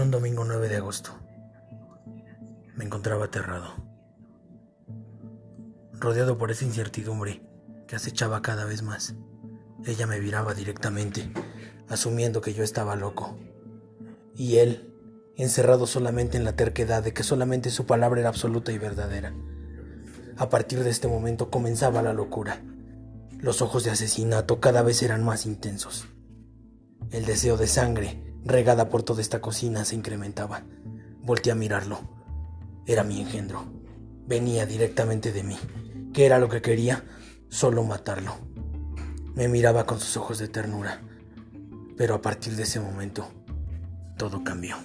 un domingo 9 de agosto. Me encontraba aterrado, rodeado por esa incertidumbre que acechaba cada vez más. Ella me viraba directamente, asumiendo que yo estaba loco. Y él, encerrado solamente en la terquedad de que solamente su palabra era absoluta y verdadera. A partir de este momento comenzaba la locura. Los ojos de asesinato cada vez eran más intensos. El deseo de sangre, regada por toda esta cocina, se incrementaba. Volté a mirarlo. Era mi engendro. Venía directamente de mí. ¿Qué era lo que quería? Solo matarlo. Me miraba con sus ojos de ternura. Pero a partir de ese momento, todo cambió.